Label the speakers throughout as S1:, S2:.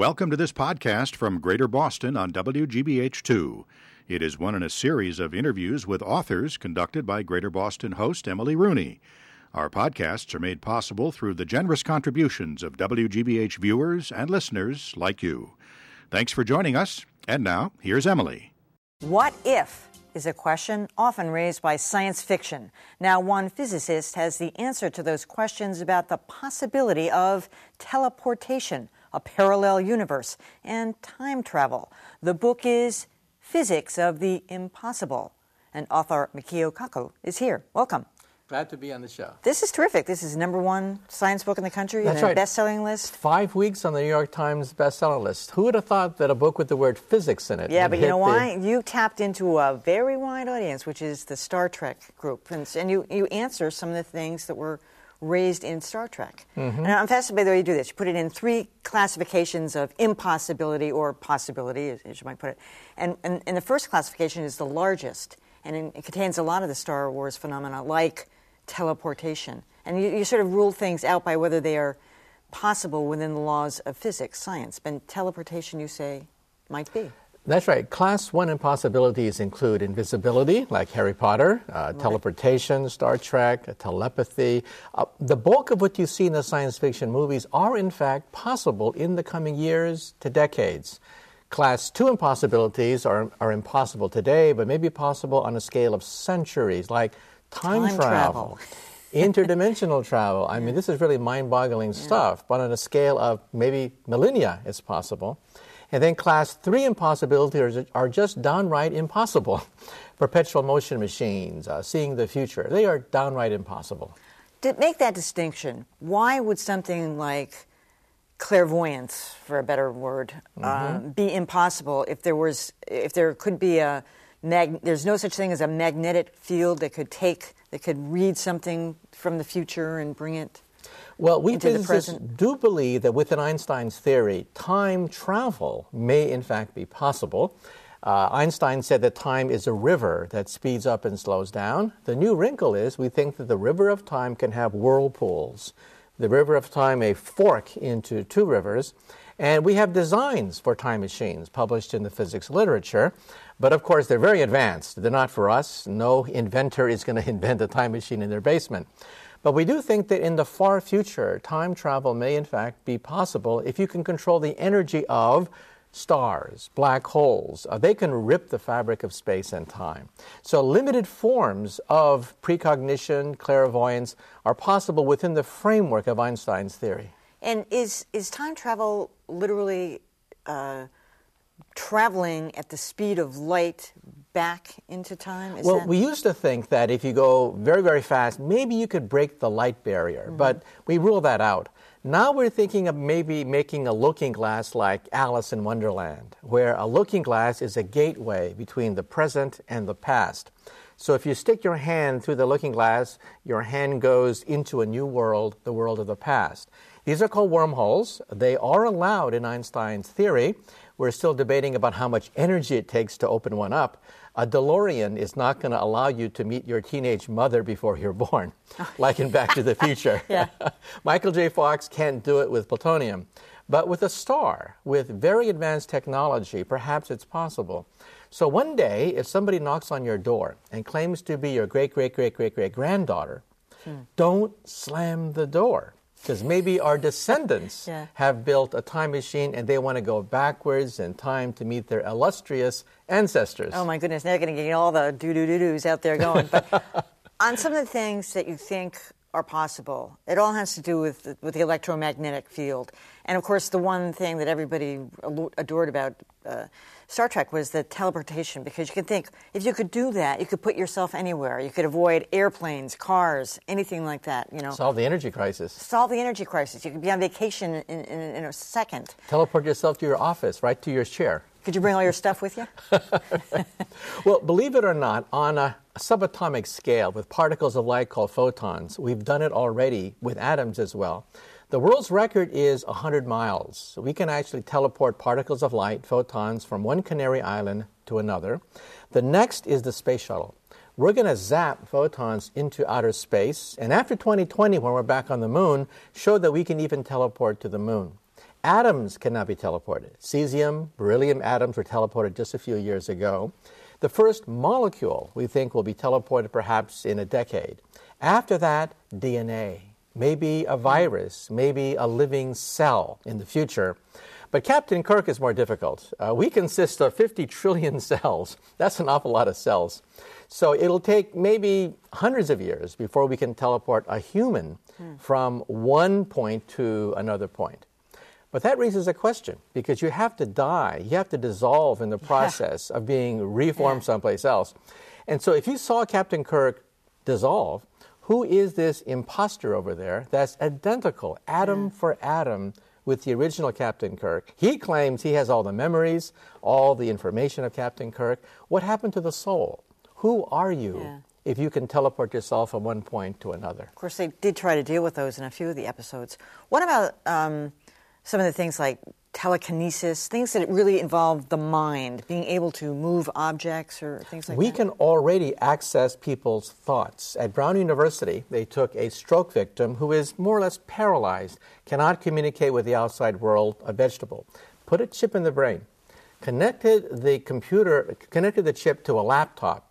S1: Welcome to this podcast from Greater Boston on WGBH2. It is one in a series of interviews with authors conducted by Greater Boston host Emily Rooney. Our podcasts are made possible through the generous contributions of WGBH viewers and listeners like you. Thanks for joining us. And now, here's Emily.
S2: What if is a question often raised by science fiction. Now, one physicist has the answer to those questions about the possibility of teleportation, a parallel universe, and time travel. The book is Physics of the Impossible, and author Michio Kaku is here. Welcome.
S3: Glad to be on the show.
S2: This is terrific. This is number one science book in the country
S3: That's right.
S2: best-selling list.
S3: Five weeks on the New York Times bestseller list. Who would have thought that a book with the word physics in it?
S2: Yeah, but you know
S3: the-
S2: why? You tapped into a very wide audience, which is the Star Trek group, and, and you, you answer some of the things that were raised in Star Trek.
S3: Mm-hmm.
S2: And I'm fascinated by the way you do this. You put it in three classifications of impossibility or possibility, as, as you might put it. And, and, and the first classification is the largest, and it, it contains a lot of the Star Wars phenomena, like teleportation. And you, you sort of rule things out by whether they are possible within the laws of physics, science. But teleportation, you say, might be.
S3: That's right. Class one impossibilities include invisibility, like Harry Potter, uh, teleportation, Star Trek, telepathy. Uh, the bulk of what you see in the science fiction movies are, in fact, possible in the coming years to decades. Class two impossibilities are, are impossible today, but may be possible on a scale of centuries, like time,
S2: Time travel.
S3: interdimensional travel. I mean, this is really mind boggling stuff, but on a scale of maybe millennia, it's possible. And then class three impossibilities are, are just downright impossible. Perpetual motion machines, uh, seeing the future, they are downright impossible.
S2: To make that distinction, why would something like clairvoyance, for a better word, uh, be impossible if there was, if there could be a, mag- there's no such thing as a magnetic field that could take, that could read something from the future and bring it.
S3: Well, we physicists do believe that within Einstein's theory, time travel may in fact be possible. Uh, Einstein said that time is a river that speeds up and slows down. The new wrinkle is we think that the river of time can have whirlpools. The river of time may fork into two rivers. And we have designs for time machines published in the physics literature. But of course, they're very advanced. They're not for us. No inventor is going to invent a time machine in their basement. But we do think that in the far future, time travel may in fact be possible if you can control the energy of stars, black holes. Uh, they can rip the fabric of space and time. So, limited forms of precognition, clairvoyance are possible within the framework of Einstein's theory.
S2: And is, is time travel literally uh, traveling at the speed of light back into time? Is
S3: well,
S2: that-
S3: we used to think that if you go very, very fast, maybe you could break the light barrier, mm-hmm. but we rule that out. Now we're thinking of maybe making a looking glass like Alice in Wonderland, where a looking glass is a gateway between the present and the past. So if you stick your hand through the looking glass, your hand goes into a new world, the world of the past. These are called wormholes. They are allowed in Einstein's theory. We're still debating about how much energy it takes to open one up. A DeLorean is not going to allow you to meet your teenage mother before you're born, like in Back to the Future.
S2: Yeah.
S3: Michael J. Fox can't do it with plutonium. But with a star, with very advanced technology, perhaps it's possible. So one day, if somebody knocks on your door and claims to be your great, great, great, great, great granddaughter, hmm. don't slam the door. Because maybe our descendants
S2: Yeah.
S3: have built a time machine and they want to go backwards in time to meet their illustrious ancestors.
S2: Oh my goodness, now you're going to get all the doo doo doo doos out there going. But on some of the things that you think are possible, it all has to do with the, with the electromagnetic field. And of course, the one thing that everybody adored about uh, Star Trek was the teleportation, because you can think if you could do that, you could put yourself anywhere. You could avoid airplanes, cars, anything like that. You know,
S3: Solve the energy crisis.
S2: solve the energy crisis. You could be on vacation in, in, in a second.
S3: Teleport yourself to your office, right to your chair.
S2: Could you bring all your stuff with you?
S3: Well, believe it or not, on a subatomic scale with particles of light called photons, we've done it already with atoms as well. The world's record is 100 miles. So we can actually teleport particles of light, photons, from one Canary Island to another. The next is the space shuttle. We're going to zap photons into outer space, and after 2020, when we're back on the moon, show that we can even teleport to the moon. Atoms cannot be teleported. Cesium, beryllium atoms were teleported just a few years ago. The first molecule we think will be teleported perhaps in a decade. After that, DNA, maybe a virus, maybe a living cell in the future. But Captain Kirk is more difficult. Uh, we consist of 50 trillion cells. That's an awful lot of cells. So it'll take maybe hundreds of years before we can teleport a human hmm. from one point to another point. But that raises a question because you have to die, you have to dissolve in the process yeah. of being reformed yeah. someplace else. And so if you saw Captain Kirk dissolve, who is this impostor over there that's identical, atom yeah. for atom, with the original Captain Kirk? He claims he has all the memories, all the information of Captain Kirk. What happened to the soul? Who are you? if you can teleport yourself from one point to another.
S2: Of course, they did try to deal with those in a few of the episodes. What about um, some of the things like telekinesis, things that really involve the mind, being able to move objects or things like
S3: we
S2: that?
S3: We can already access people's thoughts. At Brown University, they took a stroke victim who is more or less paralyzed, cannot communicate with the outside world, a vegetable. Put a chip in the brain, connected the computer, connected the chip to a laptop,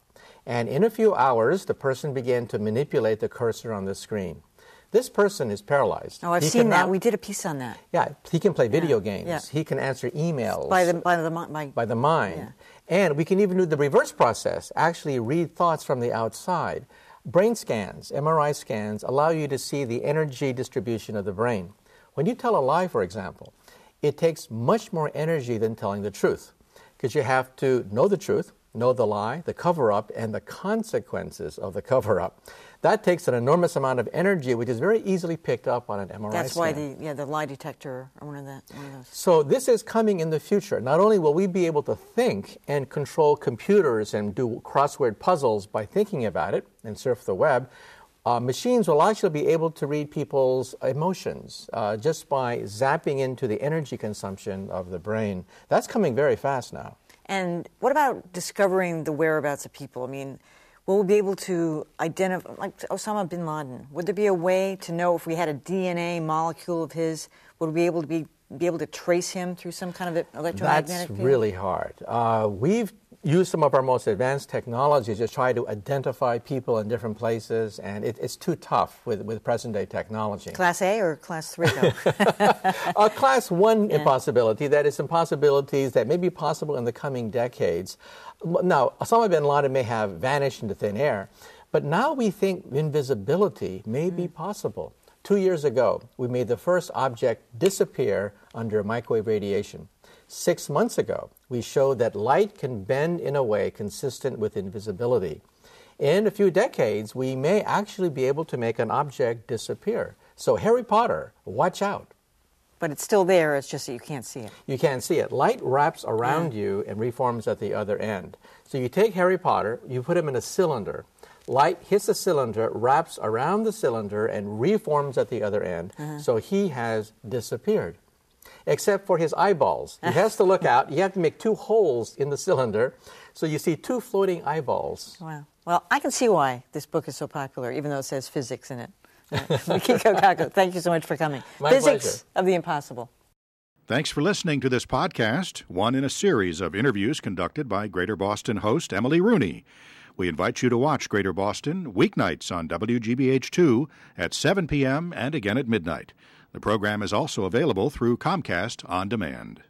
S3: and in a few hours, the person began to manipulate the cursor on the screen. This person is paralyzed.
S2: Oh, I've he seen cannot, that. We did a piece on that.
S3: Yeah, he can play video yeah, games. Yeah. He can answer emails
S2: by the by the by,
S3: by the mind. Yeah. And we can even do the reverse process. Actually, read thoughts from the outside. Brain scans, MRI scans, allow you to see the energy distribution of the brain. When you tell a lie, for example, it takes much more energy than telling the truth because you have to know the truth, know the lie, the cover up, and the consequences of the cover up. That takes an enormous amount of energy, which is very easily picked up on an MRI
S2: That's
S3: scan.
S2: why the yeah the lie detector or one of one of those.
S3: So this is coming in the future. Not only will we be able to think and control computers and do crossword puzzles by thinking about it and surf the web. Uh, machines will actually be able to read people's emotions uh, just by zapping into the energy consumption of the brain. That's coming very fast now.
S2: And what about discovering the whereabouts of people? I mean, will we be able to identify, like Osama bin Laden? Would there be a way to know if we had a DNA molecule of his? Would we be able to be be able to trace him through some kind of electromagnetic
S3: That's
S2: field?
S3: really hard. Uh, we've used some of our most advanced technologies to try to identify people in different places, and it, it's too tough with, with present day technology.
S2: Class A or Class 3?
S3: a class 1 yeah. impossibility, that is, impossibilities that may be possible in the coming decades. Now, Osama bin Laden may have vanished into thin air, but now we think invisibility may mm. be possible. Two years ago, we made the first object disappear under microwave radiation. Six months ago, we showed that light can bend in a way consistent with invisibility. In a few decades, we may actually be able to make an object disappear. So, Harry Potter, watch out.
S2: But it's still there, it's just that you can't see it.
S3: You can't see it. Light wraps around yeah. you and reforms at the other end. So, you take Harry Potter, you put him in a cylinder. Light hits the cylinder, wraps around the cylinder, and reforms at the other end. Uh-huh. So, he has disappeared except for his eyeballs. He has to look out. You have to make two holes in the cylinder, so you see two floating eyeballs.
S2: Wow. Well, I can see why this book is so popular, even though it says physics in it. Michio Kaku, thank you so much for coming.
S3: My
S2: physics
S3: pleasure.
S2: of the impossible.
S1: Thanks for listening to this podcast, one in a series of interviews conducted by Greater Boston host Emily Rooney. We invite you to watch Greater Boston weeknights on WGBH2 at 7 p.m. and again at midnight. The program is also available through Comcast On Demand.